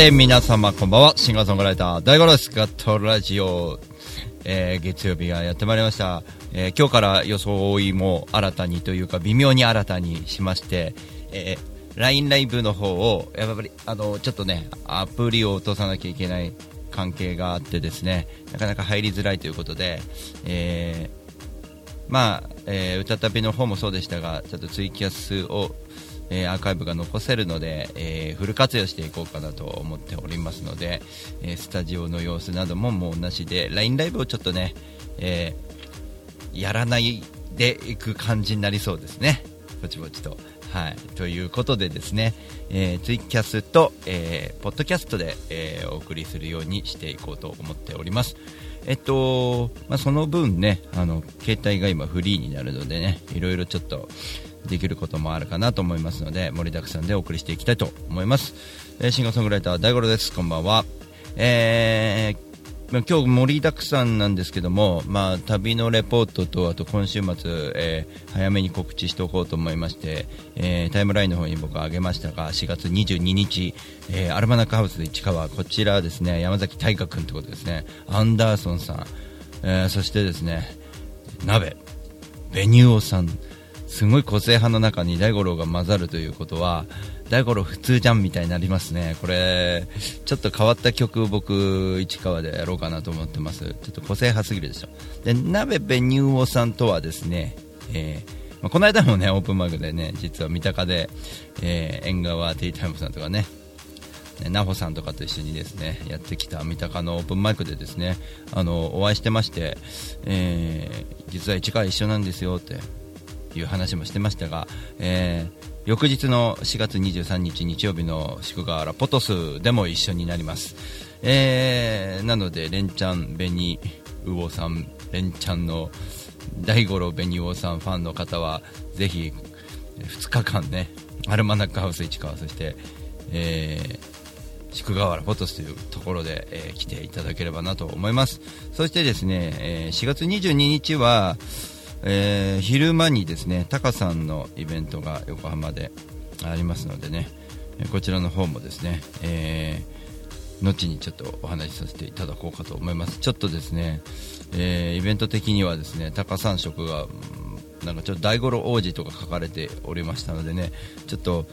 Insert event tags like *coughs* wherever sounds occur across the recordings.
て、皆様こんばんは。シンガーソングライター、大五郎です。ガットラジオ、えー、月曜日がやってまいりました。えー、今日から装いも新たにというか、微妙に新たにしまして、えー、LINE ライブの方を、やっぱり、あの、ちょっとね、アプリを落とさなきゃいけない関係があってですね、なかなか入りづらいということで、えー、まあ、えー、歌旅の方もそうでしたが、ちょっとツイキャスを、えーアーカイブが残せるので、えーフル活用していこうかなと思っておりますので、えスタジオの様子などももうなしで LINE ライブをちょっとね、えやらないでいく感じになりそうですね、ぼちぼちと。はい、ということでですね、えーツイキャスと、えーポッドキャストで、えーお送りするようにしていこうと思っております。えっと、まあ、その分ね、あの、携帯が今フリーになるのでね、いろいろちょっとできることもあるかなと思いますので、盛りだくさんでお送りしていきたいと思います。えーシンガーソングライター大五郎です。こんばんは。えーま今日盛りだくさんなんですけども、まあ、旅のレポートとあと今週末、えー早めに告知しておこうと思いまして、えータイムラインの方に僕は上げましたが4月22日、えーアルマナックハウス市川こちらですね山崎大河君ということですねアンダーソンさん、えーそしてですね鍋ベニューオさんすごい個性派の中に大五郎が混ざるということは大五郎普通じゃんみたいになりますね。これちょっと変わった曲僕市川でやろうかなと思ってます。ちょっと個性派すぎるでしょ。で鍋ベニューオさんとはですね、えーまあこの間もねオープンマイクでね実は三鷹で、えー縁側ティータイムさんとかねねナホさんとかと一緒にですねやってきた三鷹のオープンマイクでですねあのお会いしてまして、えー実は市川一緒なんですよっていう話もしてましたが、えー翌日の4月23日日曜日の宿河原ポトスでも一緒になります、えーなのでレンチャン紅魚さんレンチャンの大五郎紅魚さんファンの方はぜひ2日間ねアルマナックハウス市川そして、えー宿河原フォトスというところで、えー来ていただければなと思います。そしてですね、えー4月22日は、えー昼間にですねタカさんのイベントが横浜でありますのでねこちらの方もですね、えー後にちょっとお話しさせていただこうかと思います。ちょっとですね、えーイベント的にはですねタカさん色がなんかちょっと大五郎王子とか書かれておりましたのでねちょっと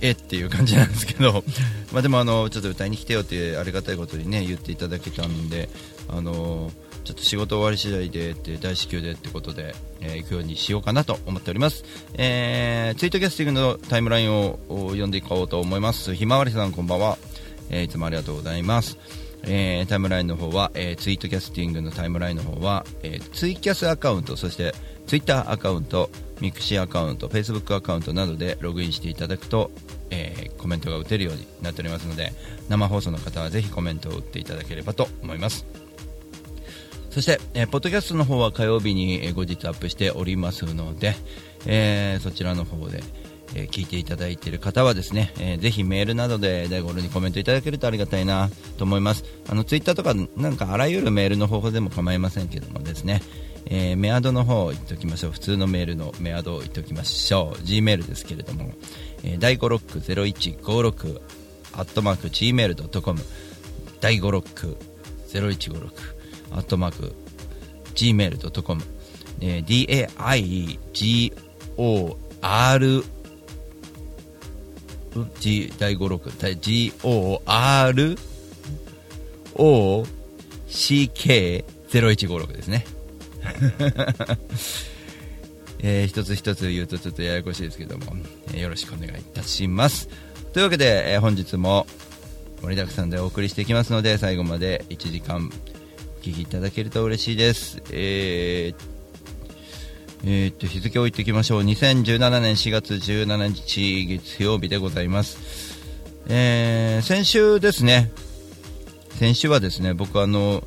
えっていう感じなんですけど、*laughs* までもあのちょっと歌いに来てよってありがたいことにね言っていただけたんで、あのちょっと仕事終わり次第でって大至急でってことで、えー行くようにしようかなと思っております。えーツイートキャスティングのタイムラインを読んでいこうと思います。ひまわりさんこんばんは、えーいつもありがとうございます。えータイムラインの方は、えーツイートキャスティングのタイムラインの方は、えーツイキャスアカウントそしてツイッターアカウントミクシーアカウントフェイスブックアカウントなどでログインしていただくと、えーコメントが打てるようになっておりますので生放送の方はぜひコメントを打っていただければと思いますそして、えーポッドキャストの方は火曜日に、えー後日アップしておりますので、えーそちらの方で、えー聞いていただいている方はですね、えーぜひメールなどで大五郎にコメントいただけるとありがたいなと思います。あのツイッターとかなんかあらゆるメールの方法でも構いませんけどもですねえーメアドの方を言っておきましょう。普通のメールのメアドを言っておきましょう。G メールですけれども、えー、第5ロック0156アットマーク Gmail.com 第5ロック0156アットマーク Gmail.com、えー、DAIGOR G 第5ロック GOR OCK0156 ですね。*laughs* えー一つ一つ言うとちょっとややこしいですけども、えーよろしくお願いいたします。というわけで、えー本日も盛りだくさんでお送りしていきますので最後まで1時間聞きいただけると嬉しいです。えーえーっと日付を言っておきましょう。2017年4月17日月曜日でございます、えー先週ですね。先週はですね僕あの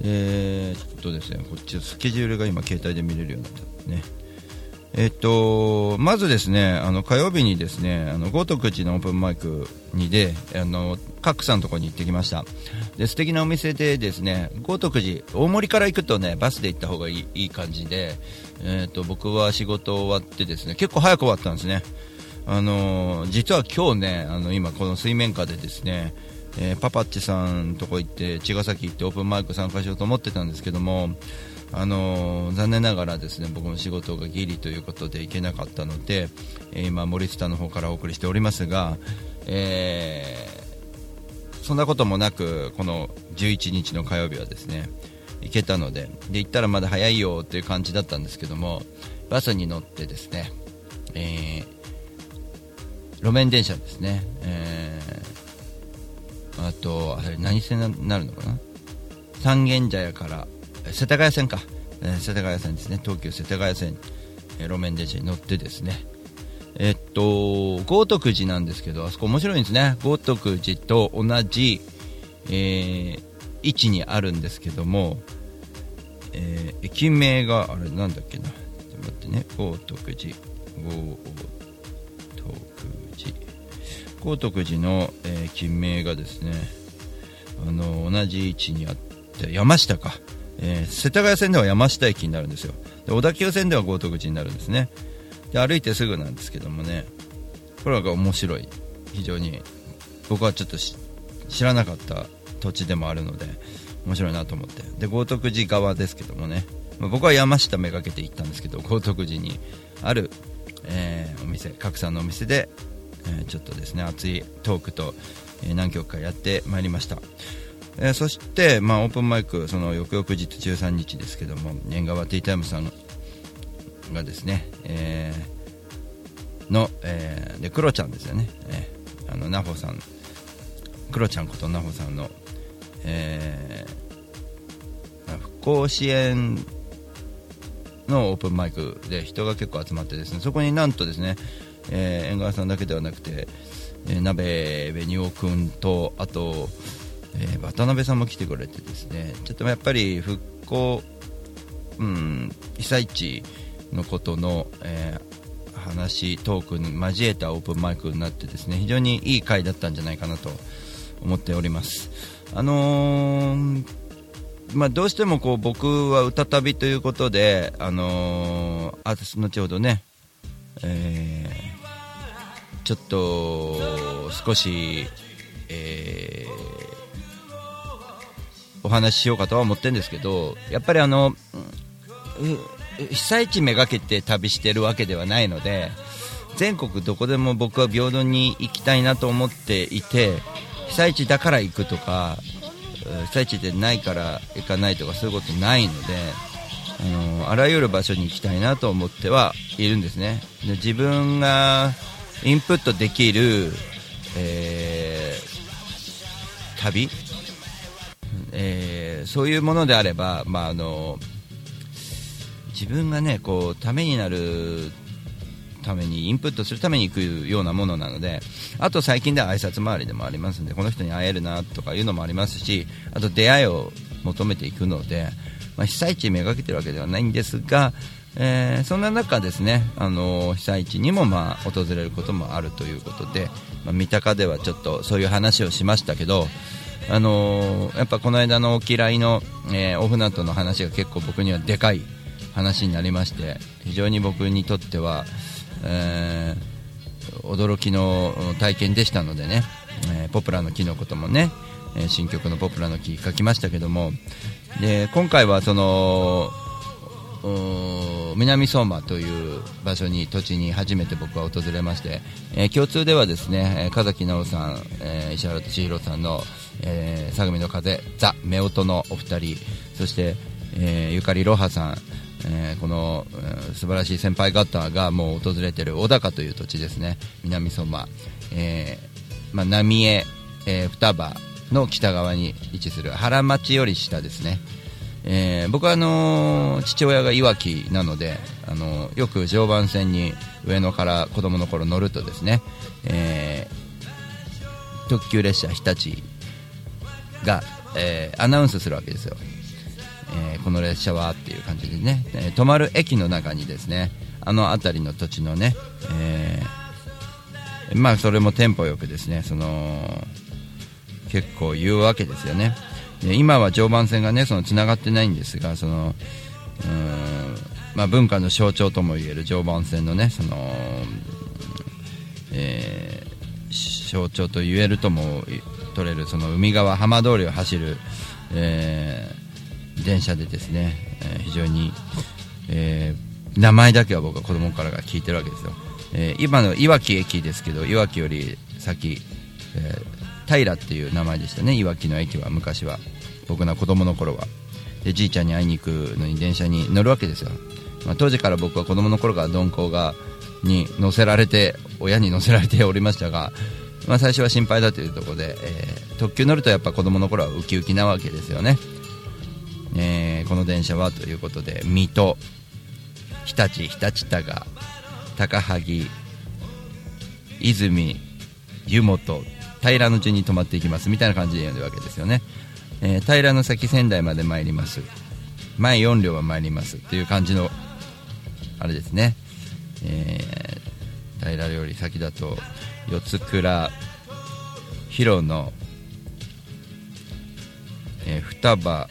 えー、っとですねこっちスケジュールが今携帯で見れるようになったね。えっと、まずですね、あの火曜日にですね、あの豪徳寺のオープンマイクにで、あの角さんのところに行ってきました。で、素敵なお店でですね、豪徳寺、大森から行くとね、バスで行った方がいいいい感じで、えっと、僕は仕事終わってですね、結構早く終わったんですね。あの実は今日ね、あの今この水面下でですね、えー、パパッチさんとこ行って茅ヶ崎行ってオープンマイク参加しようと思ってたんですけども、あの、残念ながらですね僕の仕事がギリということで行けなかったので、えー、今、森下の方からお送りしておりますが、えー、そんなこともなくこの11日の火曜日はですね行けたのでで行ったらまだ早いよという感じだったんですけどもバスに乗ってですね、え路面電車ですね、えあとあれ何線になるのかな？三軒茶屋から世田谷線か、えー、世田谷線ですね。東急世田谷線、えー、路面電車に乗ってですね。えっと豪徳寺なんですけどあそこ面白いんですね。豪徳寺と同じ、え、位置にあるんですけども、えー、駅名があれなんだっけな。ちょっと待ってね。豪徳寺。豪徳寺。豪徳寺の、えー、駅名がですねあの同じ位置にあって山下か。えー、世田谷線では山下駅になるんですよ。で小田急線では豪徳寺になるんですね。で歩いてすぐなんですけどもね。これが面白い。非常に僕はちょっと知らなかった土地でもあるので面白いなと思って。で豪徳寺側ですけどもね、まあ、僕は山下めがけて行ったんですけど豪徳寺にある、えー、お店角さんのお店で、えー、ちょっとですね熱いトークと、え何曲かやってまいりました。えー、そして、まあ、オープンマイクその翌々日13日ですけども縁側ティータイムさんがですね、えー、の、えー、でクロちゃんですよね、えー、あのナホさんクロちゃんことナホさんの、えー、復興支援のオープンマイクで人が結構集まってですねそこになんとですね、えー、縁側さんだけではなくて、えー、鍋紅尾君とあとえー、渡辺さんも来てくれてですねちょっとやっぱり復興、うん、被災地のことの、えー、話トークに交えたオープンマイクになってですね非常にいい回だったんじゃないかなと思っております。あのー、まあ、どうしてもこう僕は歌旅ということで、あのー、あ後ほどね、えー、ちょっと少し、えーお話ししようかとは思ってるんですけどやっぱりあの被災地めがけて旅してるわけではないので全国どこでも僕は平等に行きたいなと思っていて被災地だから行くとか被災地でないから行かないとかそういうことないのであのあらゆる場所に行きたいなと思ってはいるんですね。で自分がインプットできる、えー、旅えー、そういうものであれば、まあ、あの自分がねこうためになるためにインプットするために行くようなものなのであと最近では挨拶回りでもありますのでこの人に会えるなとかいうのもありますしあと出会いを求めていくので、まあ、被災地めがけてるわけではないんですが、えー、そんな中ですねあの被災地にもまあ訪れることもあるということで、まあ、三鷹ではちょっとそういう話をしましたけどあのー、やっぱこの間のお嫌いの、えー、オフナットの話が結構僕にはでかい話になりまして非常に僕にとっては、えー、驚きの体験でしたのでね、えポプラの木のこともね、え新曲の「ポプラの木」書きましたけどもで今回はその南相馬という場所に土地に初めて僕は訪れまして、えー、共通ではですね風木直さん、えー、石原敏弘さんのえー、相模の風ザ・夫婦のお二人そして、えー、ゆかりろはさん、えー、この、えー、素晴らしい先輩方がもう訪れている小高という土地ですね。南相馬、えーまあ、浪江、えー、双葉の北側に位置する原町より下ですね、えー、僕はあのー、父親がいわきなので、あのー、よく常磐線に上野から子供の頃乗るとですね、えー、特急列車日立が、えーアナウンスするわけですよ、えーこの列車はっていう感じでね、えー止まる駅の中にですねあの辺りの土地のね、えーまあそれもテンポよくですねその結構言うわけですよね。で今は常磐線がねその繋がってないんですがそのうーんまあ、文化の象徴ともいえる常磐線のねその、えー象徴と言えるとも取れるその海側浜通りを走る、えー電車でですね、えー非常に、えー名前だけは僕は子供からが聞いてるわけですよ、えー今のいわき駅ですけどいわきより先、えー平っていう名前でしたね。いわきの駅は昔は。僕の子供の頃は。でじいちゃんに会いに行くのに電車に乗るわけですよ、まあ、当時から僕は子供の頃から鈍行がに乗せられて親に乗せられておりましたが、まあ、最初は心配だというところで、えー特急乗るとやっぱ子供の頃はウキウキなわけですよね、えーこの電車はということで水戸日立日立多賀高萩泉湯本平の順に止まっていきます。みたいな感じで読んでるわけですよね、えー平の先仙台まで参ります。前4両は参ります。っていう感じのあれですね、えー平より先だと四つ倉広野、えー双葉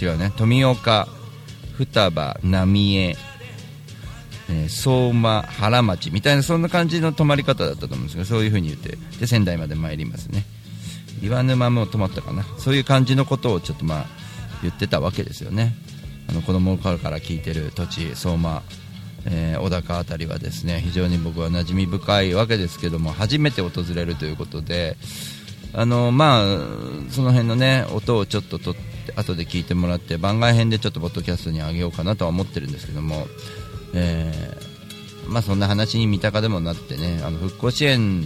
違うね富岡双葉浪江えー相馬原町みたいなそんな感じの泊まり方だったと思うんですけどそういう風に言ってで仙台まで参りますね。岩沼も泊まったかな。そういう感じのことをちょっとまあ言ってたわけですよね。あの子供の頃から聞いてる土地相馬、えー小高あたりはですね非常に僕は馴染み深いわけですけども初めて訪れるということであのまあその辺のね音をちょっと取って後で聞いてもらって番外編でちょっとポッドキャストにあげようかなとは思ってるんですけどもえーまあ、そんな話に三鷹でもなってねあの復興支援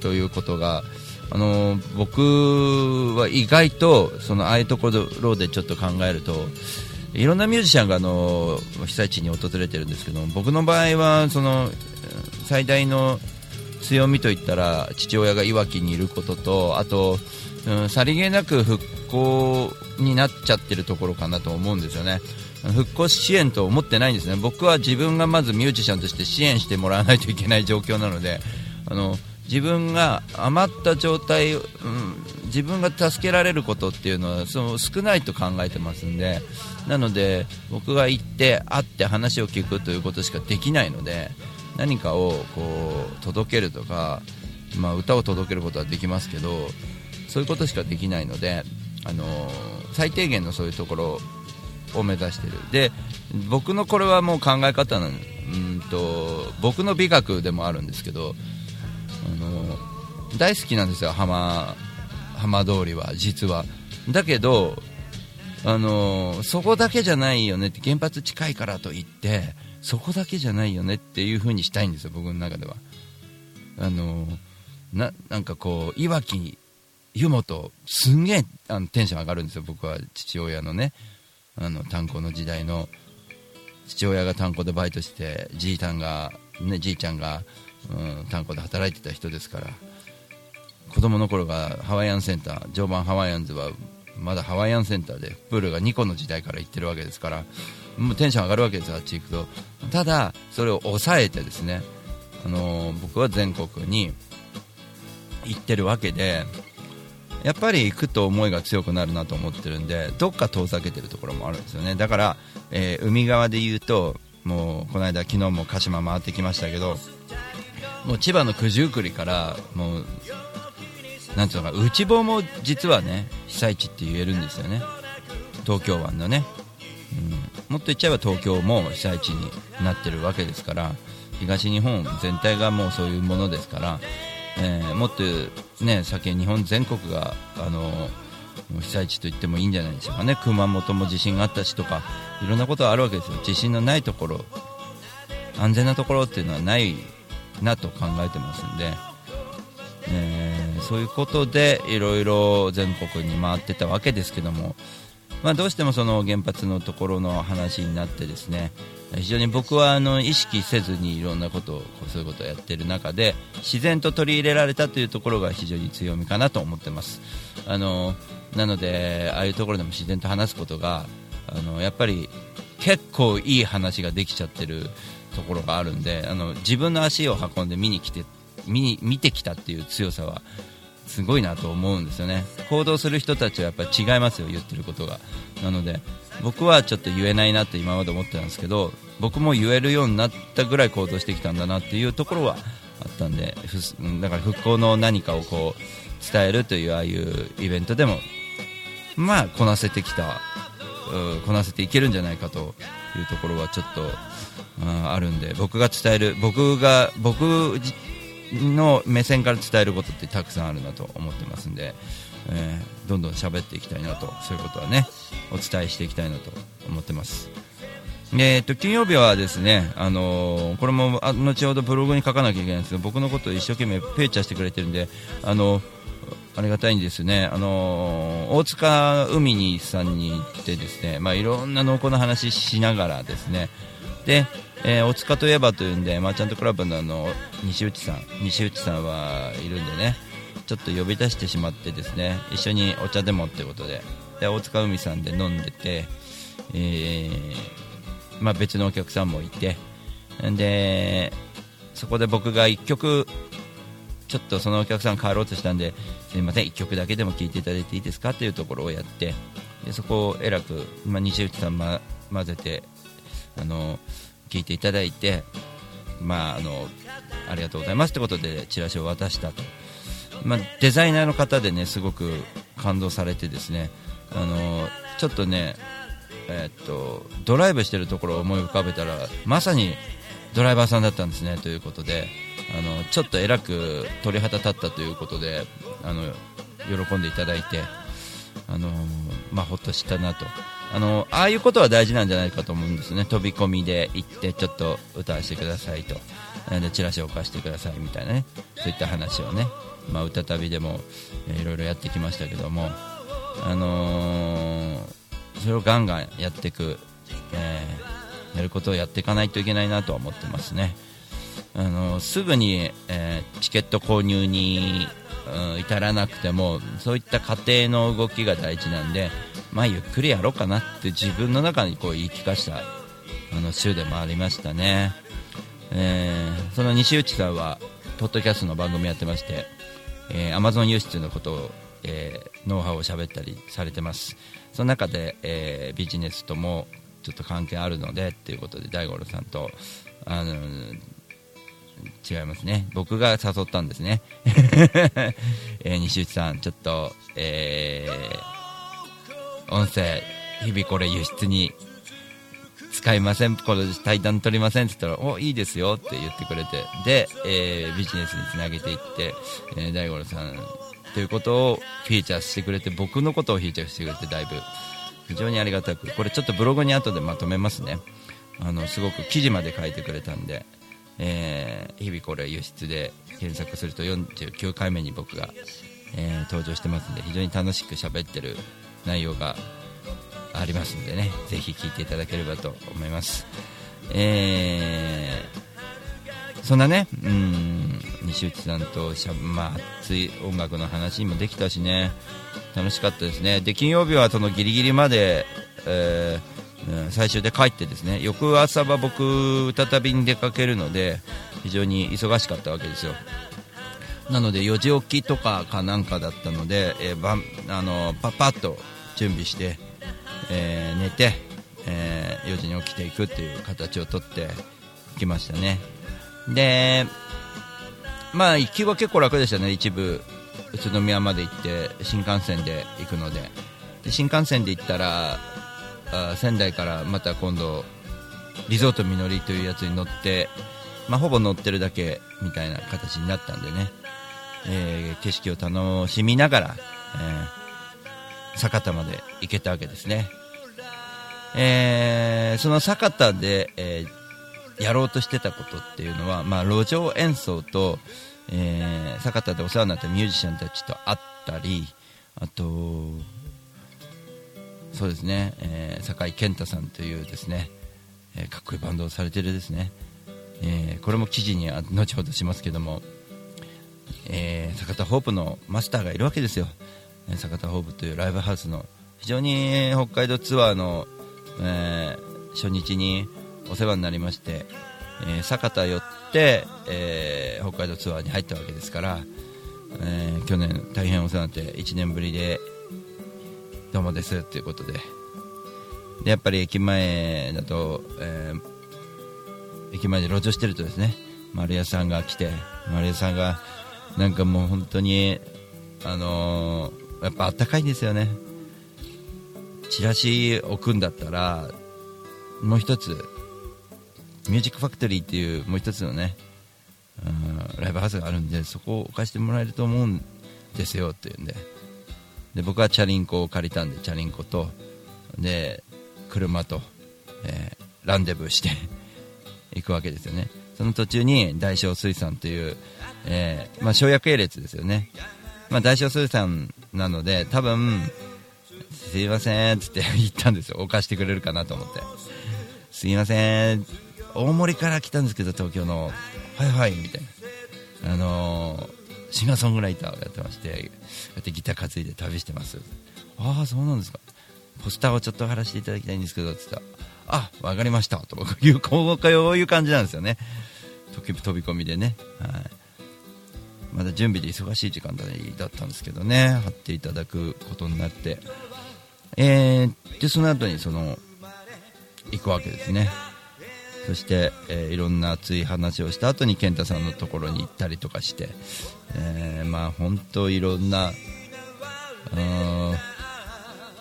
ということがあの僕は意外とそのああいうところでちょっと考えるといろんなミュージシャンがあの被災地に訪れてるんですけど僕の場合はその最大の強みといったら父親がいわきにいることとあと、うん、さりげなく復興になっちゃってるところかなと思うんですよね。復興支援と思ってないんですね。僕は自分がまずミュージシャンとして支援してもらわないといけない状況なのであの自分が余った状態、うん、自分が助けられることっていうのはその少ないと考えてますんでなので僕が行って会って話を聞くということしかできないので何かをこう届けるとか、まあ、歌を届けることはできますけどそういうことしかできないので、あの最低限のそういうところを目指してる。で僕のこれはもう考え方なんうんと僕の美学でもあるんですけどあの大好きなんですよ浜浜通りは実は。だけどあのそこだけじゃないよねって原発近いからといってそこだけじゃないよねっていう風にしたいんですよ僕の中では。あのななんかこういわき湯本すんげえあのテンション上がるんですよ僕は。父親のね。あの炭鉱の時代の。父親が炭鉱でバイトしてじいちゃんが、ね、じいちゃんが、うん、炭鉱で働いてた人ですから子供の頃がハワイアンセンター常磐ハワイアンズはまだハワイアンセンターでプールが2個の時代から行ってるわけですからもうテンション上がるわけですあっち行くと。ただそれを抑えてですね、あのー僕は全国に行ってるわけでやっぱり行くと思いが強くなるなと思ってるんでどっか遠ざけてるところもあるんですよね。だから、えー海側で言うともうこの間昨日も鹿島回ってきましたけどもう千葉の九十九里からもうなんていうのか内房も実はね被災地って言えるんですよね。東京湾のね、うん、もっと言っちゃえば東京も被災地になってるわけですから東日本全体がもうそういうものですから、えーもっとね先日本全国があの被災地と言ってもいいんじゃないでしょうかね。熊本も地震があったしとかいろんなことがあるわけですよ。地震のないところ安全なところっていうのはないなと考えてますんで、えーそういうことでいろいろ全国に回ってたわけですけども。まあ、どうしてもその原発のところの話になってですね。非常に僕はあの意識せずにいろんなことをそういうことをやっている中で自然と取り入れられたというところが非常に強みかなと思ってます。あのなのでああいうところでも自然と話すことがあのやっぱり結構いい話ができちゃってるところがあるんであの自分の足を運んで見に来て見に見てきたっていう強さはすごいなと思うんですよね。行動する人たちはやっぱ違いますよ言ってることが。なので僕はちょっと言えないなって今まで思ってたんですけど僕も言えるようになったぐらい行動してきたんだなっていうところはあったんでだから復興の何かをこう伝えるというああいうイベントでもまあこなせてきたこなせていけるんじゃないかというところはちょっとあるんで僕が伝える僕が僕の目線から伝えることってたくさんあるなと思ってますんで、えー、どんどん喋っていきたいなとそういうことはねお伝えしていきたいなと思ってます。えーと、金曜日はですね、あのー、これも後ほどブログに書かなきゃいけないんですけど僕のことを一生懸命ペーチャーしてくれてるんで、あの、ありがたいんですね、あの大塚海にさんに行ってですね、まあ、いろんな濃厚な話しながらですねで、えー、大塚といえばというんでマーチャントクラブのあの西内さん西内さんはいるんでねちょっと呼び出してしまってですね一緒にお茶でもってことで。で大塚海さんで飲んでて、えー、まあ、別のお客さんもいてでそこで僕が1曲ちょっとそのお客さん帰ろうとしたんですいません1曲だけでも聴いていただいていいですかというところをやってでそこをえらく、まあ、西内さん、ま、混ぜてあの聞いていただいて、まあ、あのありがとうございますということでチラシを渡したと、まあ、デザイナーの方でねすごく感動されてですねあのちょっとね、えー、っとドライブしてるところを思い浮かべたらまさにドライバーさんだったんですねということであのちょっとえらく鳥肌立ったということであの喜んでいただいてあの、まあ、ほっとしたなと。あのああいうことは大事なんじゃないかと思うんですね。飛び込みで行ってちょっと歌わせてくださいと。でチラシを貸してくださいみたいなね。そういった話をね、まあ、歌旅でも、えー、いろいろやってきましたけども、あのー、それをガンガンやっていく、えー、やることをやっていかないといけないなとは思ってますね。あのすぐに、えー、チケット購入に、うん、至らなくてもそういった過程の動きが大事なんでまあゆっくりやろうかなって自分の中にこう言い聞かしたあの週でもありましたね、えー、その西内さんはポッドキャストの番組やってまして、えー、Amazon 輸出のことを、えー、ノウハウを喋ったりされてます。その中で、えー、ビジネスともちょっと関係あるのでっていうことで大五郎さんとあの違いますね。僕が誘ったんですね、*laughs* えー、西内さんちょっと、えー音声、日々これ輸出に使いません、これ対談取りませんって言ったら、お、いいですよって言ってくれて、で、えー、ビジネスにつなげていって、えー、大五郎さんということをフィーチャーしてくれて、僕のことをフィーチャーしてくれて、だいぶ、非常にありがたく、これちょっとブログに後でまとめますね。あの、すごく記事まで書いてくれたんで、えー、日々これ輸出で検索すると49回目に僕が、えー、登場してますんで、非常に楽しく喋ってる内容がありますのでねぜひ聴いていただければと思います。えー、そんなねうん西内さんとしゃ、まあ、熱い音楽の話もできたしね楽しかったですね。で金曜日はそのギリギリまで、えー、最終で帰ってですね翌朝は僕再びに出かけるので非常に忙しかったわけですよ。なので4時起きとかかなんかだったので、えー、ばあのパパッと準備して、えー、寝て、えー、4時に起きていくっていう形をとってきましたね。でまあ行きは結構楽でしたね。一部宇都宮まで行って新幹線で行くので。で新幹線で行ったらあ仙台からまた今度リゾートみのりというやつに乗って、まあ、ほぼ乗ってるだけみたいな形になったんでね、えー、景色を楽しみながら、えー酒田まで行けたわけですね。えー、その酒田で、え、やろうとしてたことっていうのは、まあ、路上演奏と、えー、酒田でお世話になったミュージシャンたちと会ったり、あと、そうですね、えー、酒井健太さんというですね、えー、かっこいいバンドをされてるですね、えー、これも記事に後ほどしますけども、えー、坂田ホープのマスターがいるわけですよ、え坂田ホープというライブハウスの非常に北海道ツアーの、え初日にお世話になりまして、え坂田寄って、え北海道ツアーに入ったわけですから、え去年大変お世話になって1年ぶりでどうもですということで。でやっぱり駅前だと、えー、駅前で路上してるとですね丸屋さんが来て丸屋さんがなんかもう本当にあのー、やっぱあったかいんですよね。チラシ置くんだったらもう一つミュージックファクトリーっていうもう一つのね、ライブハウスがあるんでそこを置かせてもらえると思うんですよっていうんで。で僕はチャリンコを借りたんでチャリンコとで車と、えー、ランデブーして *laughs* 行くわけですよね。その途中に大正水産という、えー、まあ、省略系列ですよね、まあ、大正水産なので多分すいませんっつって *laughs* 言ったんですよ、置かしてくれるかなと思って、すいません、大森から来たんですけど、東京の、はいはいみたいな、あのー、シンガーソングライターをやってまして、やってギター担いで旅してます。ああそうなんですか。ポスターをちょっと貼らせていただきたいんですけどって言ったらあ分かりました。というこういう感じなんですよね。飛び込みでね、はい、まだ準備で忙しい時間帯だったんですけどね。貼っていただくことになって。えー、でその後にその行くわけですね。そして、えー、いろんな熱い話をした後に健太さんのところに行ったりとかして、えー、まあ本当いろんな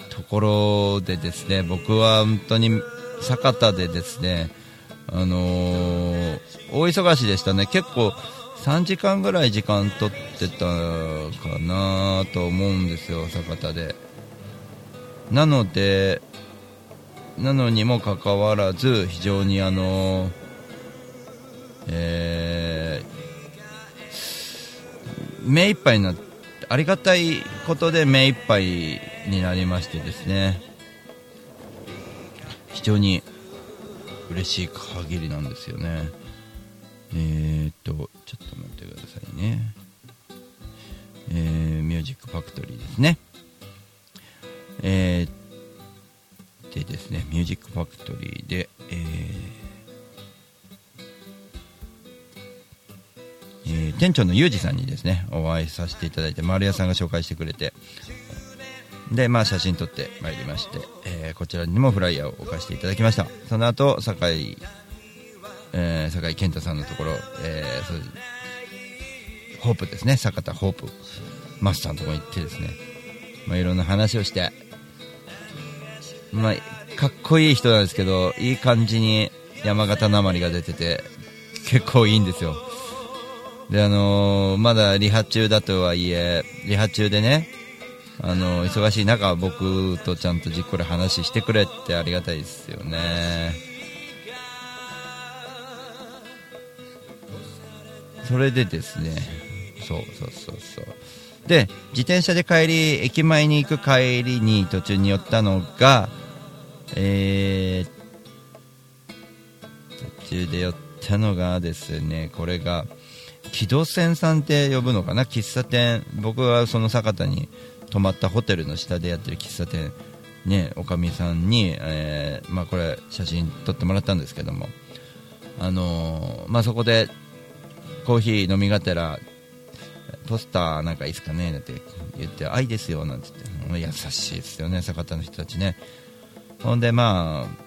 ところでですね僕は本当に酒田でですねあのー、大忙しでしたね。結構3時間ぐらい時間取ってたかなと思うんですよ酒田で。なのでなのにもかかわらず非常にあのえー、目いっぱいなありがたいことで目いっぱいになりましてですね。非常に嬉しい限りなんですよね。えー、っとちょっと待ってくださいね。えー、ミュージックファクトリーですね。えーでですね、ミュージックファクトリーで、えー店長のユージさんにですね、お会いさせていただいて、丸屋さんが紹介してくれて、で、まあ写真撮ってまいりまして、えー、こちらにもフライヤーを置かせていただきました。その後、酒井、えー、酒井健太さんのところ、えー、そうホープですね、坂田ホープ、マスターのところに行ってですね、まあ、いろんな話をして、まあ、かっこいい人なんですけど、いい感じに山形なまりが出てて、結構いいんですよ。で、あのー、まだリハ中だとはいえ、リハ中でね、あのー、忙しい中、僕とちゃんとじっくり話してくれってありがたいですよね。それでですね、そうそうそうそう。で、自転車で帰り、駅前に行く帰りに途中に寄ったのが、えー、途中で寄ったのがですね、これが、木戸線さんって呼ぶのかな、喫茶店、僕はその酒田に泊まったホテルの下でやってる喫茶店、ね、おかみさんに、えー、まあ、これ、写真撮ってもらったんですけども、あのー、まあ、そこでコーヒー飲みがてら、ポスターなんかいいですかね？なんて言って、愛ですよなんて言って、優しいですよね、酒田の人たちね。ほんでまあ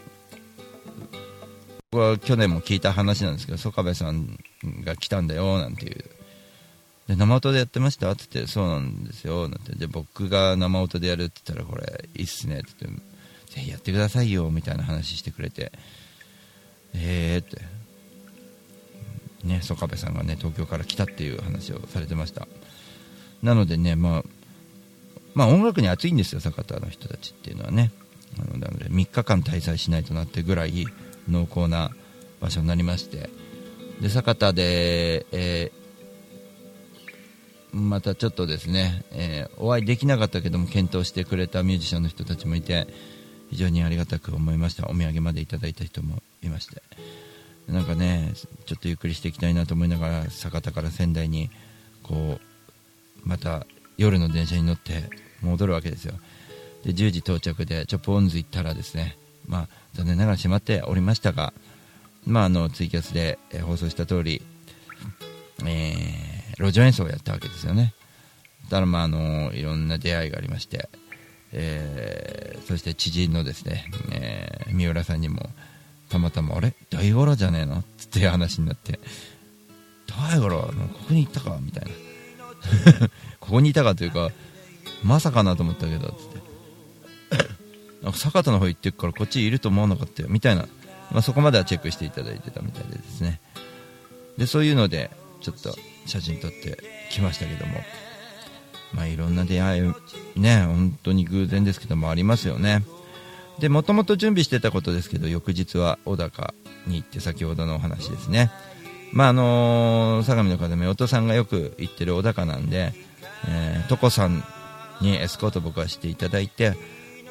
僕は去年も聞いた話なんですけど曽我部さんが来たんだよなんていう。で生音でやってました？って言ってそうなんですよ。なんて。で僕が生音でやるって言ったらこれいいっすねって言ってぜひやってくださいよみたいな話してくれて。えー、って。ね曽我部さんがね東京から来たっていう話をされてました。なのでねまあまあ音楽に熱いんですよ酒田の人たちっていうのはね。なので3日間滞在しないとなってぐらい濃厚な場所になりまして。で酒田で、えー、またちょっとですね、えーお会いできなかったけども検討してくれたミュージシャンの人たちもいて非常にありがたく思いました。お土産までいただいた人もいまして。なんかねちょっとゆっくりしていきたいなと思いながら酒田から仙台にこうまた夜の電車に乗って戻るわけですよ。で10時到着でチョップオンズ行ったらですねまあ残念ながら閉まっておりましたがまああのツイキャスでえ放送した通りえー路上演奏をやったわけですよねだからまああのいろんな出会いがありまして、えーそして知人のですね、えー三浦さんにもたまたま「あれ？大五郎じゃねえの?」っていう話になって「大五郎ここに行ったか?」みたいな *laughs* ここにいたかというかまさかなと思ったけどつって酒田の方行ってるからこっちいると思わなかったよ。みたいな、まあ、そこまではチェックしていただいてたみたいでですね。でそういうのでちょっと写真撮ってきましたけども。まあいろんな出会いね本当に偶然ですけどもありますよね。でもともと準備してたことですけど翌日は小高に行って先ほどのお話ですね。まああの相模の方でお父さんがよく行ってる小高なんで、えー、床さんにエスコート僕はしていただいて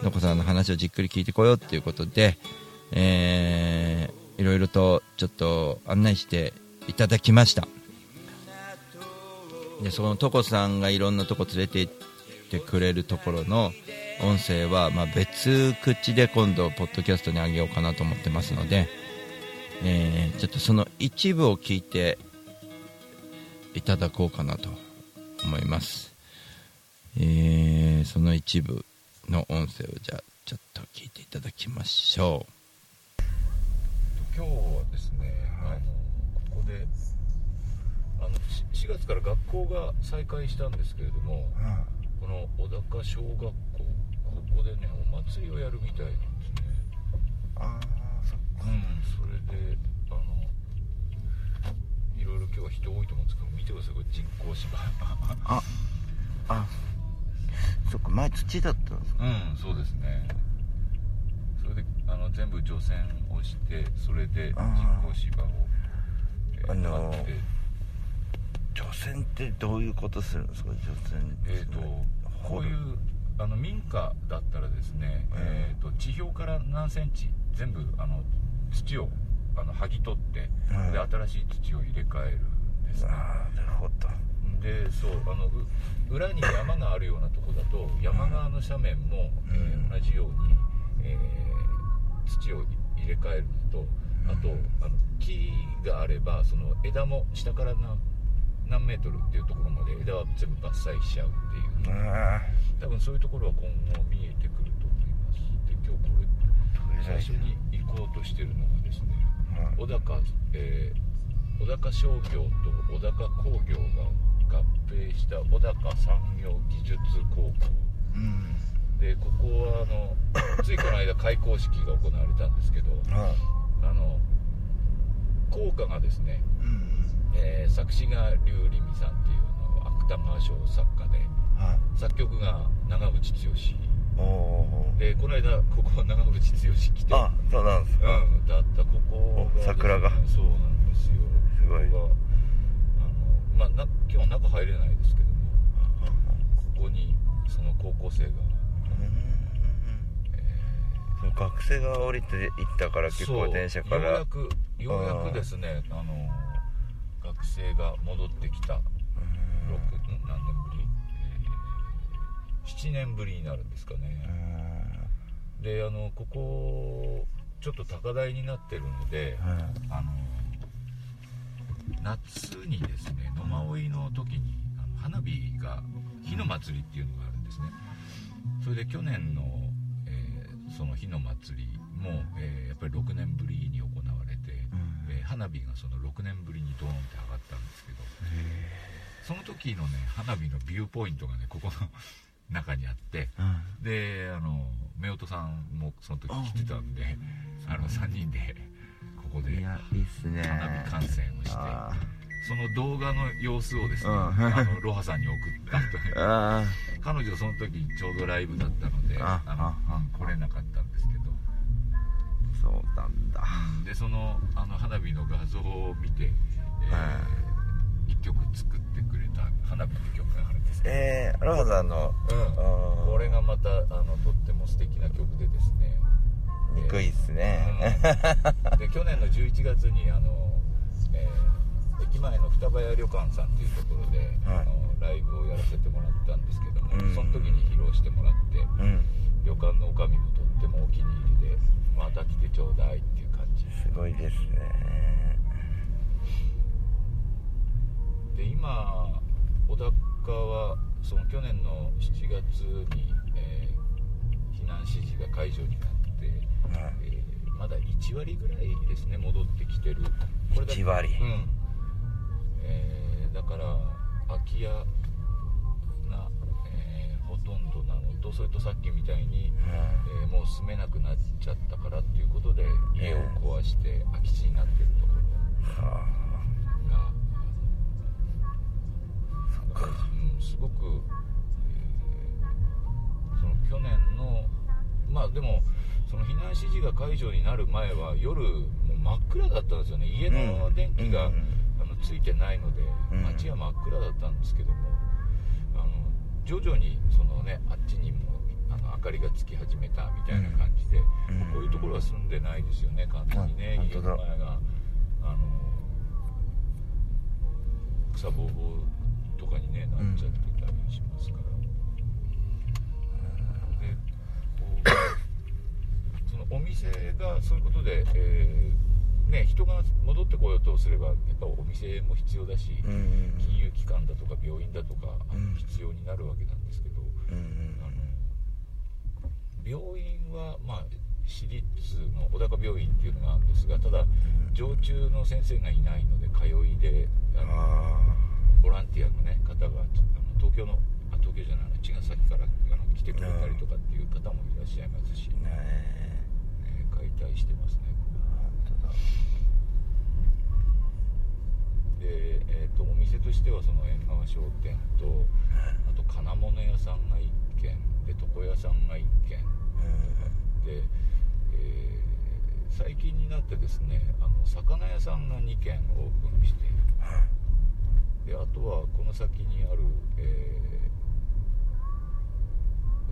床さんの話をじっくり聞いてこようっていうことで、えー、いろいろとちょっと案内していただきました。でその床さんがいろんなとこ連れて行ってくれるところの音声は、まあ、別口で今度ポッドキャストにあげようかなと思ってますので、えーちょっとその一部を聞いていただこうかなと思います、えーその一部。の音声をじゃあちょっと聞いていただきましょ今日はですね、あのここであのし4月から学校が再開したんですけれども、この小高小学校ここでねお祭りをやるみたいなんですね。ああそっうんそれであのいろいろ今日は人多いと思うんですけど見てくださいこれ人工芝ああそっか前土だったんですか？うんそうですね。それであの全部除染をしてそれで人工芝を、えーあの除染ってどういうことするんですか？除染えー、とこういうあの民家だったらですね、えー、と地表から何センチ全部あの土をあの剥ぎ取って、うんで新しい土を入れ替えるんですね。ああなるほどでそうあのう裏に山があるようなとこだと山側の斜面も、えーうん。同じように、えー土を入れ替えるのとあとあの木があればその枝も下から何何メートルっていうところまで枝は全部伐採しちゃうっていう。あ多分そういうところは今後見えてくると思います。で今日これ最初に行こうとしてるのがですねあ小高、えー小高商業と小高工業が合併した小高産業技術高校。うん。でここはあの *coughs* ついこの間開校式が行われたんですけどはあ。の校歌がですね、うん。えー作詞が竜理美さんっていうあの芥川賞作家ではい作曲が長渕剛。でこの間ここ長渕剛来てあそうなんですか、うん、だったここお桜が。そうなんですよ。すごい。ここまあな今日は中入れないですけども。ここにその高校生が、うんそう学生が降りて行ったから結構電車から。ようやくようやくですねあの学生が戻ってきた。6うん何年ぶり、えー。7年ぶりになるんですかね、であのここちょっと高台になってるので、はいあの夏にですね野馬追の時にあの花火が火の祭りっていうのがあるんですね。それで去年の、えーその火の祭りも、えーやっぱり6年ぶりに行われて、えー花火がその6年ぶりにドーンって上がったんですけどその時のね花火のビューポイントがねここの中にあってうん。であの夫婦さんもその時来てたんであの3人でここでいやいいっすね。花火観戦をしてあその動画の様子をですね、うん。あのロハさんに送ったと *laughs* 彼女その時ちょうどライブだったのでああの来れなかったんですけど。ーそうなんだ。でそのあの花火の画像を見て、えー一曲作ってくれた「花火」って曲があるんですけど、えー、アロハさんのうん、これがまたあのとっても素敵な曲でですね憎いっすね、うん。で去年の11月にあの、えー駅前の双葉屋旅館さんっていうところで、はい。あのライブをやらせてもらったんですけども、うん。その時に披露してもらってうん。旅館の女将もとってもお気に入りでまた来てちょうだいっていう感じ。すごいですね。で今小高はその去年の7月に、えー避難指示が解除になって、はいえーまだ1割ぐらいですね戻ってきてる。これだ1割。うん。えーだから空き家が、えーほとんどなのとそれとさっきみたいに、えーもう住めなくなっちゃったからっていうことで家を壊して空き地になってるところはがあ。そっか。うん、すごく、えーその去年のまあでもその避難指示が解除になる前は夜もう真っ暗だったんですよね。家の電気が、うんあのついてないのでうん。街は真っ暗だったんですけどもあの徐々にそのねあっちにもあの明かりがつき始めたみたいな感じで、うん。こういうところは住んでないですよね。完全にね、家の前が。あの草ぼうぼうとかに、ね、なっちゃってたりしますから、うそのお店がそういうことで、えーね、人が戻ってこようとすればやっぱお店も必要だし、うんうん金融機関だとか病院だとかうん。必要になるわけなんですけど、うんうんあの病院は、まあ、私立の小高病院っていうのがあるんですがただ常駐の先生がいないので通いであのあボランティアの、ね、方があの東京のあ東京じゃないの茅ヶ崎からあの来てくれたりとかっていう方もいらっしゃいますし、あねえ。ー解体してますねで、えー、とお店としてはその縁側商店とあと金物屋さんが1軒で床屋さんが1軒。で、えー最近になってですねあの魚屋さんが2軒オープンしてであとはこの先にある、えー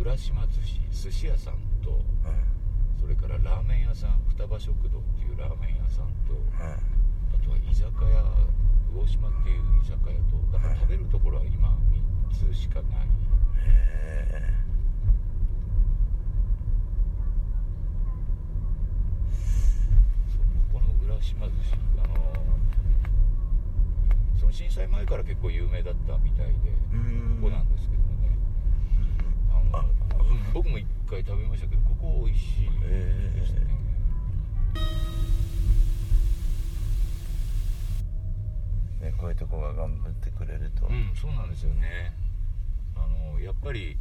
浦島寿司寿司屋さんとそれからラーメン屋さん双葉食堂っていうラーメン屋さんとあとは居酒屋魚島っていう居酒屋とだから食べるところは今3つしかない。そうここの浦島寿司あのその震災前から結構有名だったみたいでうん。ここなんですけどもね。あのうん。僕も一回食べましたけどここ美味しい。ですね、ねこういうとこが頑張ってくれると。うんそうなんですよね。あのやっぱり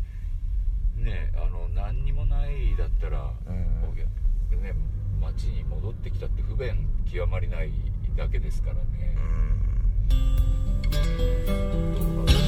ねあの何にもないだったら、うん。お客ね街に戻ってきたって不便極まりないだけですからね、うん「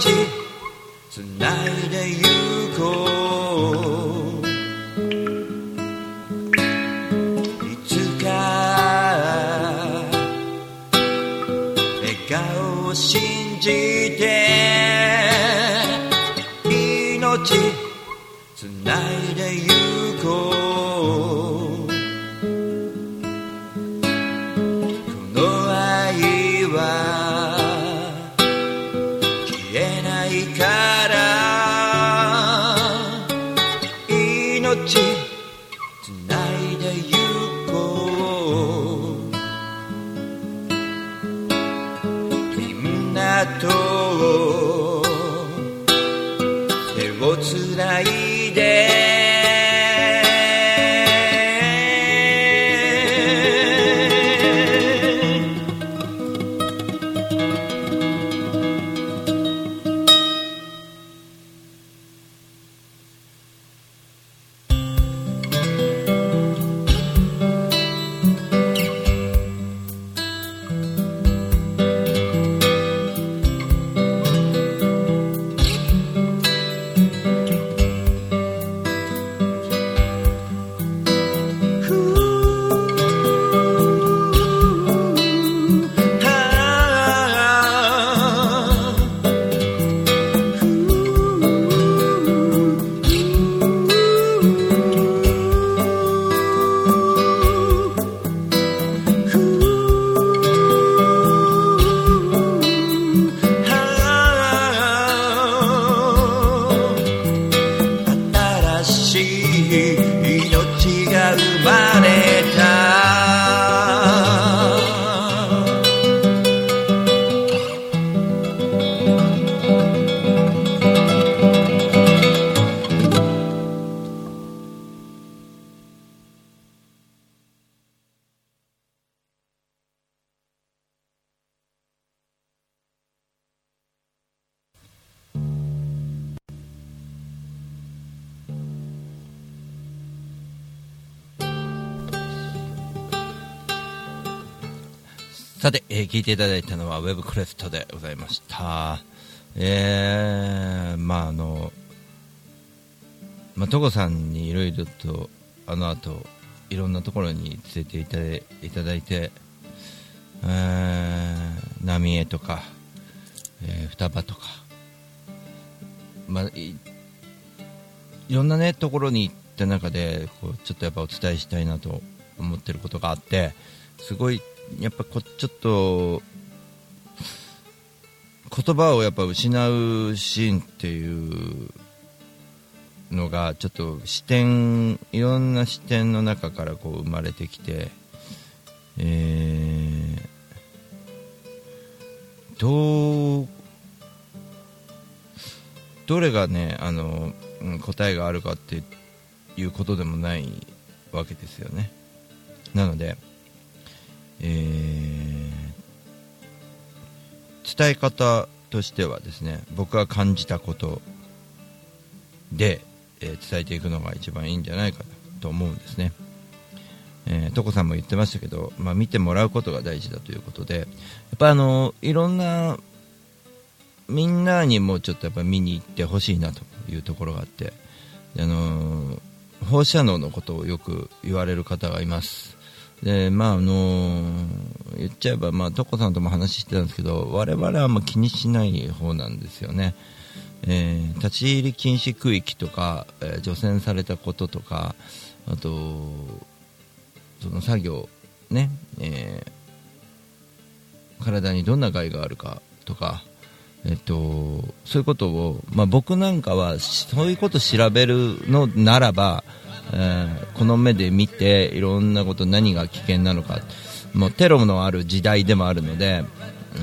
命つないでゆこうさて、えー聞いていただいたのはウェブクレストでございました。えー、まああの、まあ、トコさんにいろいろとあの後いろんなところに連れていただいただいて、えー、浪江とか、えー双葉とか、まあ、いいろんなねところに行った中でこうちょっとやっぱお伝えしたいなと思ってることがあってすごいやっぱこちょっと言葉をやっぱ失うシーンっていうのがちょっと視点いろんな視点の中からこう生まれてきて、えーどうどれがねあの、うん答えがあるかっていうことでもないわけですよね。なので、えー伝え方としてはですね僕が感じたことで、えー伝えていくのが一番いいんじゃないかと思うんですね。えー、トコさんも言ってましたけど、まあ、見てもらうことが大事だということでやっぱあのいろんなみんなにもちょっとやっぱ見に行ってほしいなというところがあってあの放射能のことをよく言われる方がいますでまああの言っちゃえば、まあ、トコさんとも話してたんですけど我々はあんま気にしない方なんですよね、えー立ち入り禁止区域とか、えー除染されたこととかあとその作業ね、えー体にどんな害があるかとかえっと、そういうことを、まあ、僕なんかはそういうことを調べるのならば、えーこの目で見ていろんなこと何が危険なのか。もうテロのある時代でもあるので、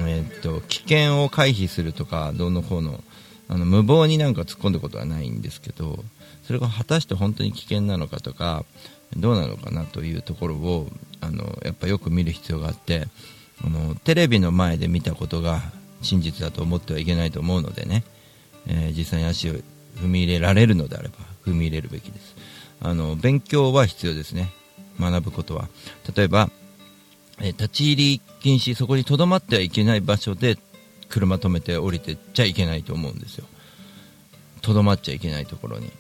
えっと危険を回避するとかどのこうのあの無謀になんか突っ込んだことはないんですけどそれが果たして本当に危険なのかとかどうなのかなというところをあのやっぱよく見る必要があってあのテレビの前で見たことが真実だと思ってはいけないと思うのでね、えー実際に足を踏み入れられるのであれば踏み入れるべきです。あの勉強は必要ですね。学ぶことは。例えば、え立ち入り禁止そこにとどまってはいけない場所で車止めて降りてっちゃいけないと思うんですよ。とどまっちゃいけないところに、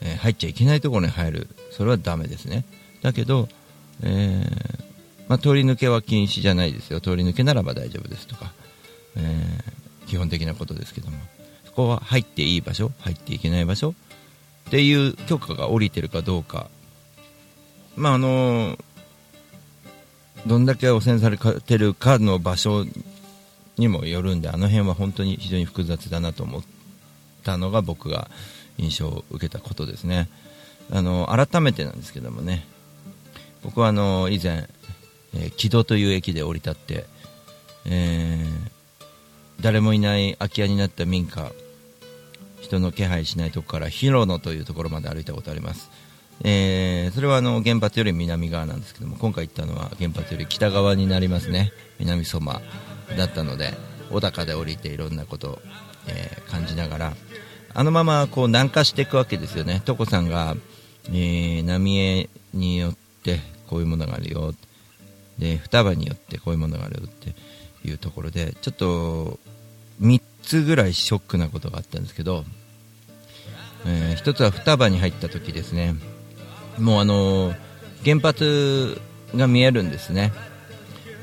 えー入っちゃいけないところに入る。それはダメですね。だけど、えーまあ、通り抜けは禁止じゃないですよ。通り抜けならば大丈夫ですとか、えー基本的なことですけども。そこは入っていい場所入っていけない場所っていう許可が下りてるかどうか。まああのどんだけ汚染されてるかの場所にもよるんであの辺は本当に非常に複雑だなと思ったのが僕が印象を受けたことですね。あの改めてなんですけどもね。僕はあの以前、えー木戸という駅で降り立って、えー誰もいない空き家になった民家人の気配しないところから広野というところまで歩いたことあります、えーそれはあの原発より南側なんですけども今回行ったのは原発より北側になりますね。南相馬だったので小高で降りていろんなことを、えー感じながらあのままこう南下していくわけですよね。所さんが、えー浪江によってこういうものがあるよ。で双葉によってこういうものがあるよっていうところでちょっと3つぐらいショックなことがあったんですけど、え1つは双葉に入った時ですね。もうあの原発が見えるんですね。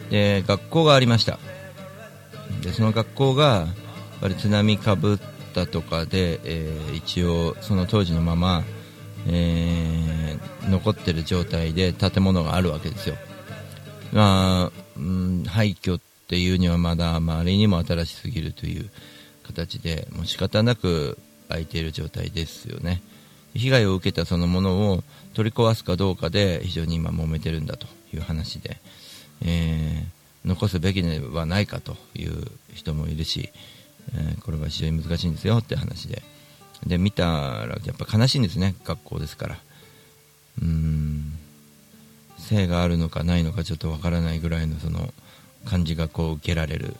で学校がありました。でその学校がやっぱり津波かぶったとかで、えー一応その当時のまま、えー残ってる状態で建物があるわけですよ。まあ、うん、廃墟っていうにはまだ周りにも新しすぎるという形でもう仕方なく空いている状態ですよね。被害を受けたそのものを取り壊すかどうかで非常に今揉めてるんだという話で、えー残すべきではないかという人もいるし、えーこれは非常に難しいんですよって話で。で見たらやっぱ悲しいんですね学校ですから。うーん。性があるのかないのかちょっとわからないぐらいのその感じがこう受けられる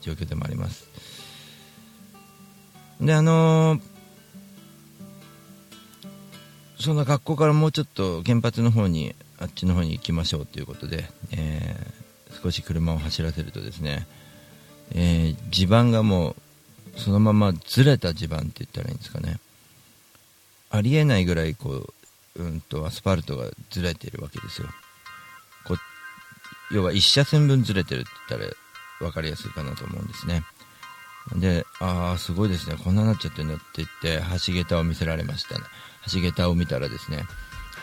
状況でもあります。であのーその学校からもうちょっと原発の方にあっちの方に行きましょうということで、えー少し車を走らせるとですね、えー地盤がもうそのままずれた地盤って言ったらいいんですかね。ありえないぐらいこう、うん、とアスファルトがずれているわけですよ。要は1車線分ずれてるって言ったら分かりやすいかなと思うんですねで、ああ、すごいですね、こんなになっちゃってるんだって言って、橋桁を見せられましたね。橋桁を見たらですね、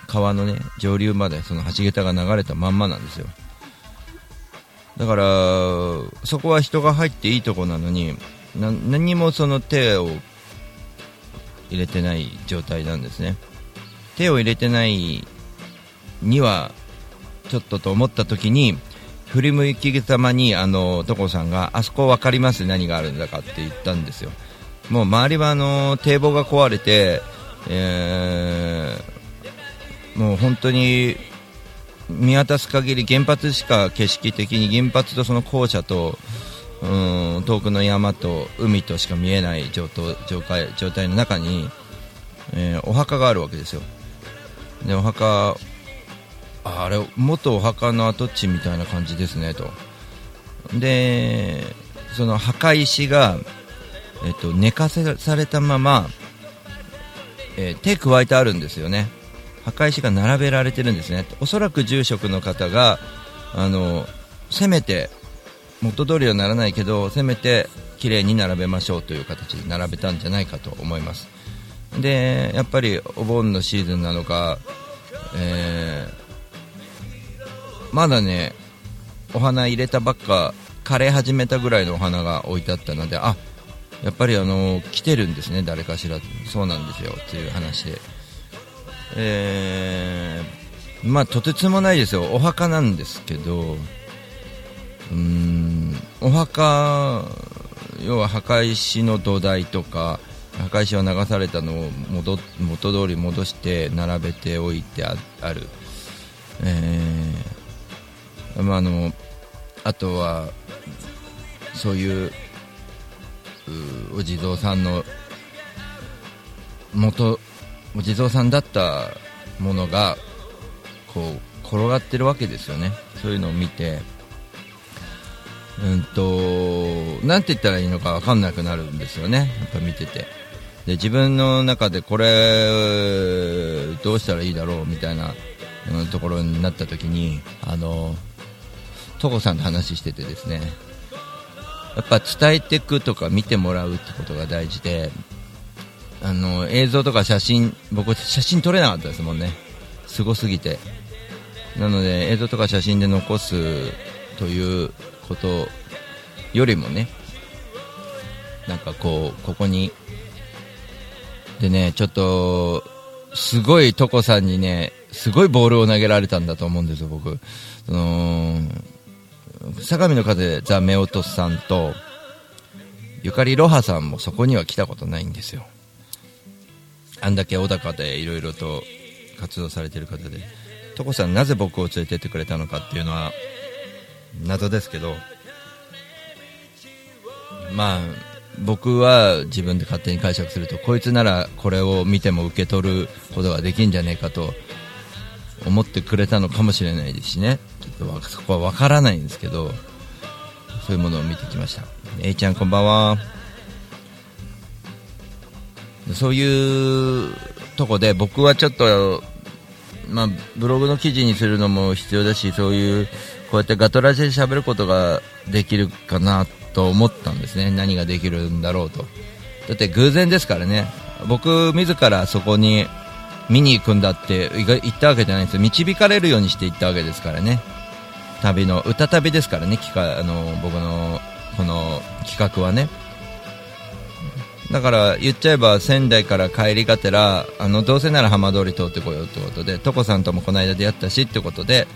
川のね、上流までその橋桁が流れたまんまなんですよ。だから、そこは人が入っていいとこなのに、何もその手を入れてない状態なんですね。手を入れてないには、ちょっとと思った時に、振り向きざまにあの所さんがあそこ分かります何があるんだかって言ったんですよ。もう周りはあの堤防が壊れて、えーもう本当に見渡す限り原発しか景色的に原発とその校舎とうん遠くの山と海としか見えない状態状態状態の中に、えーお墓があるわけですよ。でお墓あれ元お墓の跡地みたいな感じですねと。でその墓石が、えっと、寝かせされたまま、えー手加えてあるんですよね。墓石が並べられてるんですね。おそらく住職の方があのせめて元通りはならないけどせめて綺麗に並べましょうという形で並べたんじゃないかと思います。でやっぱりお盆のシーズンなのか、えーまだねお花入れたばっか枯れ始めたぐらいのお花が置いてあったのであやっぱりあの来てるんですね誰かしら。そうなんですよっていう話で。えーまあとてつもないですよ。お墓なんですけどうーんお墓要は墓石の土台とか墓石は流されたのを元通り戻して並べておいてある、えまあ、あのあとはそういうお地蔵さんの元お地蔵さんだったものがこう転がってるわけですよね。そういうのを見て。うんとなんて言ったらいいのか分かんなくなるんですよね。やっぱ見てて。で自分の中でこれどうしたらいいだろうみたいなところになった時にあの所さんと話しててですねやっぱ伝えていくとか見てもらうってことが大事であの映像とか写真僕写真撮れなかったですもんね。すごすぎて。なので映像とか写真で残すということよりもねなんかこうここにでねちょっとすごいトコさんにねすごいボールを投げられたんだと思うんですよ僕。その相模の風ザ・メオトスさんとゆかりろはさんもそこには来たことないんですよ。あんだけ小高でいろいろと活動されてる方で。所さんなぜ僕を連れてってくれたのかっていうのは謎ですけど。まあ僕は自分で勝手に解釈するとこいつならこれを見ても受け取ることができんじゃねえかと思ってくれたのかもしれないですしね。そこは分からないんですけどそういうものを見てきました。A ちゃんこんばんは。そういうとこで僕はちょっと、まあ、ブログの記事にするのも必要だしそういうこうやってガトラジで喋ることができるかなと思ったんですね。何ができるんだろうと。だって偶然ですからね。僕自らそこに見に行くんだって言ったわけじゃないんですよ。導かれるようにして行ったわけですからね。旅の歌旅ですからね企画あの僕のこの企画はね。だから言っちゃえば仙台から帰りがてらあのどうせなら浜通り通ってこようってことで所さんともこの間出会ったしってことで、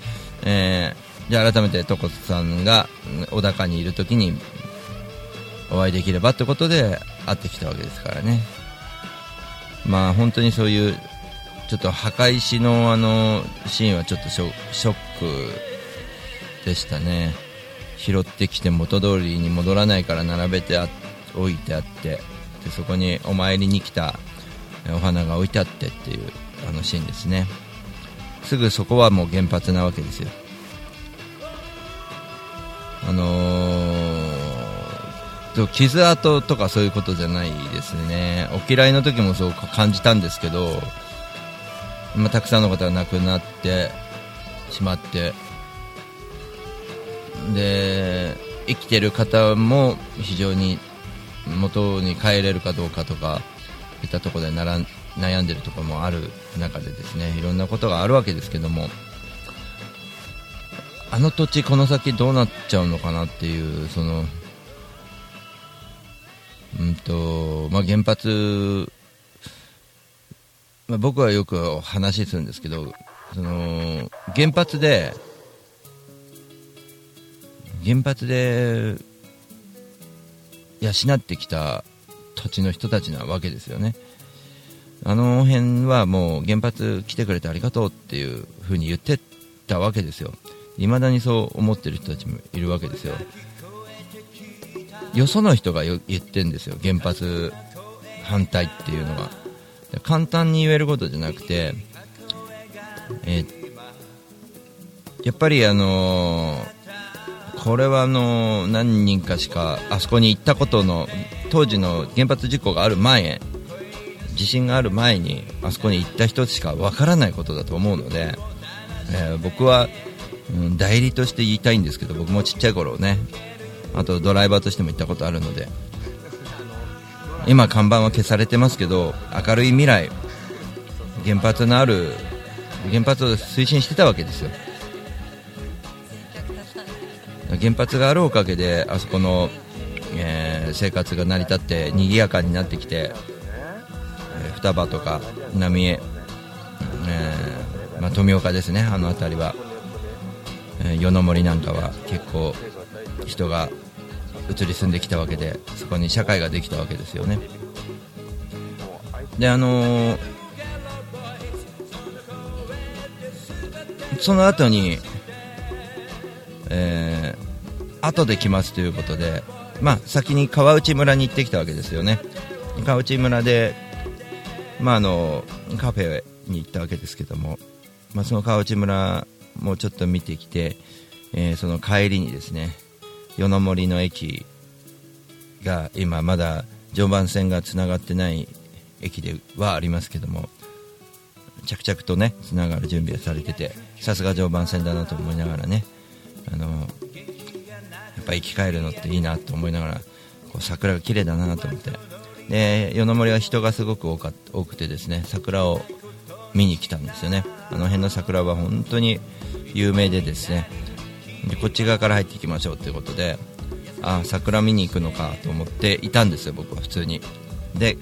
えー、じゃあ改めて所さんが小高にいる時にお会いできればってことで会ってきたわけですからね。まあ本当にそういうちょっと墓石のあのシーンはちょっとショックでしたね。拾ってきて元通りに戻らないから並べてあ置いてあってでそこにお参りに来たお花が置いてあってっていうあのシーンですね。すぐそこはもう原発なわけですよ。あのー、傷跡とかそういうことじゃないですね。お嫌いの時もそう感じたんですけど、まあ、たくさんの方が亡くなってしまってで生きてる方も非常に元に帰れるかどうかとかいったところで悩んでるところもある中でですねいろんなことがあるわけですけどもあの土地この先どうなっちゃうのかなっていうそのうんとまあ、原発、まあ、僕はよく話するんですけどその原発で原発で養ってきた土地の人たちなわけですよね。あの辺はもう原発来てくれてありがとうっていう風に言ってたわけですよ。未だにそう思ってる人たちもいるわけですよ。よその人が言ってんですよ、原発反対っていうのが。簡単に言えることじゃなくて、え、やっぱりあのー、これはあの、何人かしかあそこに行ったことの当時の原発事故がある前地震がある前にあそこに行った人しかわからないことだと思うので、えー、僕は、うん、代理として言いたいんですけど僕もちっちゃい頃ね。あとドライバーとしても行ったことあるので。今看板は消されてますけど明るい未来原発のある原発を推進してたわけですよ。原発があるおかげであそこの、えー、生活が成り立って賑やかになってきて、えー、双葉とか浪江、えーまあ、富岡ですねあの辺りは、えー、夜の森なんかは結構人が移り住んできたわけでそこに社会ができたわけですよね。であの、その後に、えー、後で来ますということで、まあ、先に川内村に行ってきたわけですよね。川内村で、まあ、あのカフェに行ったわけですけども、まあ、その川内村もちょっと見てきて、えー、その帰りにですね与の森の駅が今まだ常磐線がつながってない駅ではありますけども着々とねつながる準備がされててさすが常磐線だなと思いながらねあのっぱ生き返るのっていいなと思いながらこう桜が綺麗だなと思って。で与の森は人がすごく多か多くてですね桜を見に来たんですよね。あの辺の桜は本当に有名でですね。でこっち側から入っていきましょうということであ桜見に行くのかと思っていたんですよ僕は普通に。で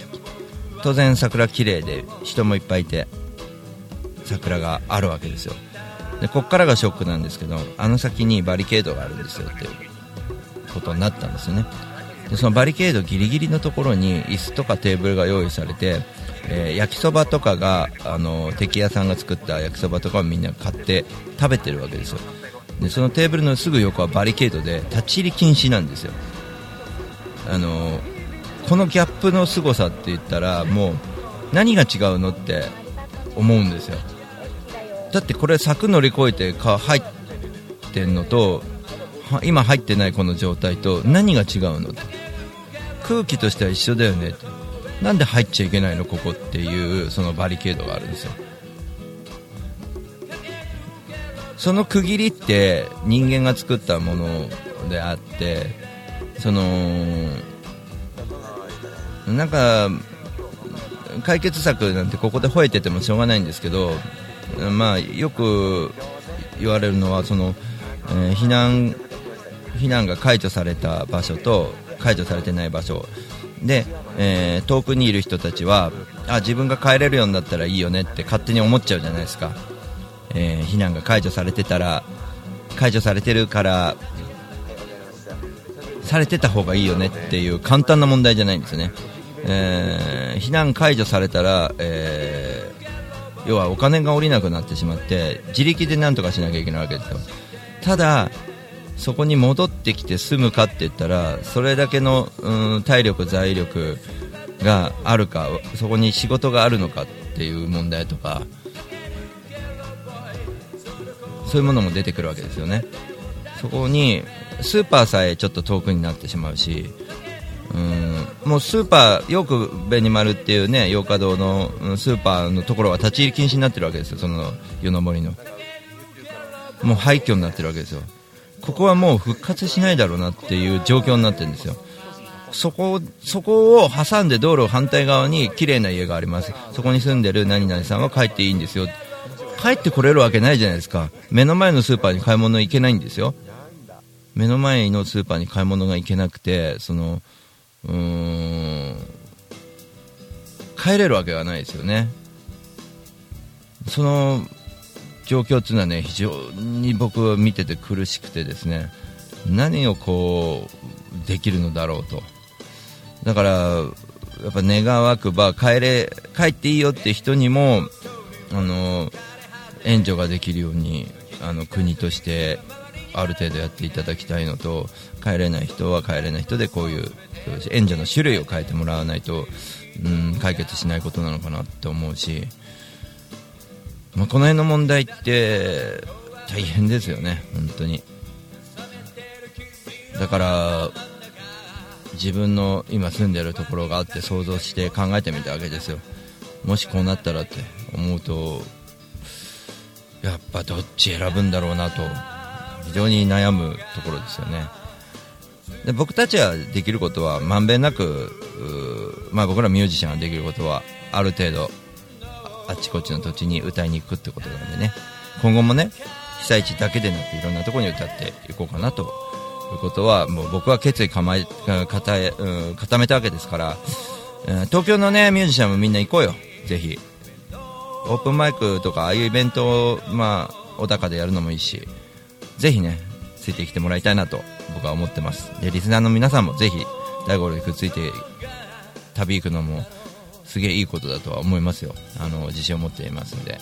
当然桜綺麗で人もいっぱいいて桜があるわけですよ。でこっからがショックなんですけどあの先にバリケードがあるんですよってことになったんですよね。でそのバリケードギリギリのところに椅子とかテーブルが用意されて、えー、焼きそばとかがあの敵屋さんが作った焼きそばとかをみんな買って食べてるわけですよ。でそのテーブルのすぐ横はバリケードで立ち入り禁止なんですよ。あのこのギャップの凄さって言ったらもう何が違うのって思うんですよ。だってこれ柵乗り越えてか入ってんのと今入ってないこの状態と何が違うの空気としては一緒だよね。なんで入っちゃいけないの？ここっていうそのバリケードがあるんですよ。その区切りって人間が作ったものであってそのなんか解決策なんてここで吠えててもしょうがないんですけど、まあ、よく言われるのはその、えー、避難避難が解除された場所と解除されてない場所。で、えー、遠くにいる人たちはあ自分が帰れるようになったらいいよねって勝手に思っちゃうじゃないですか。えー、避難が解除されてたら解除されてるからされてた方がいいよねっていう簡単な問題じゃないんですね、えー、避難解除されたら、え、要はお金が下りなくなってしまって自力で何とかしなきゃいけないわけですよ。ただそこに戻ってきて住むかって言ったらそれだけの、うん、体力、財力があるかそこに仕事があるのかっていう問題とかそういうものも出てくるわけですよね。そこに、スーパーさえちょっと遠くになってしまうしうんもうスーパーよく紅丸っていうね洋華堂のうんスーパーのところは立ち入り禁止になってるわけですよ。その湯の森の。もう廃墟になってるわけですよ。ここはもう復活しないだろうなっていう状況になってるんですよ。そこそこを挟んで道路反対側に綺麗な家があります。そこに住んでる何々さんは帰っていいんですよ。帰ってこれるわけないじゃないですか。目の前のスーパーに買い物行けないんですよ。目の前のスーパーに買い物が行けなくてそのうーん帰れるわけがないですよね。その状況っていうのはね非常に僕は見てて苦しくてですね何をこうできるのだろうと。だからやっぱ願わくば帰れ帰っていいよって人にもあの援助ができるようにあの国としてある程度やっていただきたいのと帰れない人は帰れない人でこういう援助の種類を変えてもらわないと、うん、解決しないことなのかなって思うし、まあ、この辺の問題って大変ですよね、本当に。だから自分の今住んでるところがあって想像して考えてみたわけですよもしこうなったらって思うとやっぱどっち選ぶんだろうなと非常に悩むところですよねで僕たちはできることはまんべんなく、まあ、僕らミュージシャンができることはある程度あっちこっちの土地に歌いに行くってことなんでね。今後もね被災地だけでなくいろんなところに歌っていこうかなということはもう僕は決意構え固え、うん、固めたわけですから、うん東京のねミュージシャンもみんな行こうよ。ぜひ。オープンマイクとかああいうイベントを、まあ、小高でやるのもいいしぜひねついてきてもらいたいなと僕は思ってます。でリスナーの皆さんもぜひ大五郎にくっついて旅行くのもすげえいいことだとは思いますよ。あの自信を持っていますんで。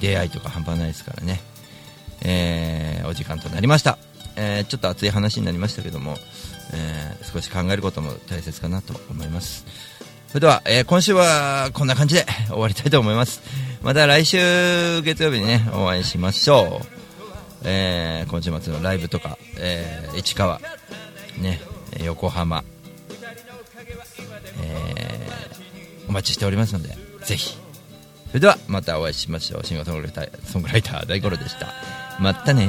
出会いとか半端ないですからね。えーお時間となりました、えーちょっと熱い話になりましたけども、えー少し考えることも大切かなと思います。それでは、えー今週はこんな感じで *laughs* 終わりたいと思います。また来週月曜日にねお会いしましょう、えー今週末のライブとか、えー市川ね横浜。えーお待ちしておりますのでぜひ。それではまたお会いしましょう。シンガーソングライター大五郎でした。またね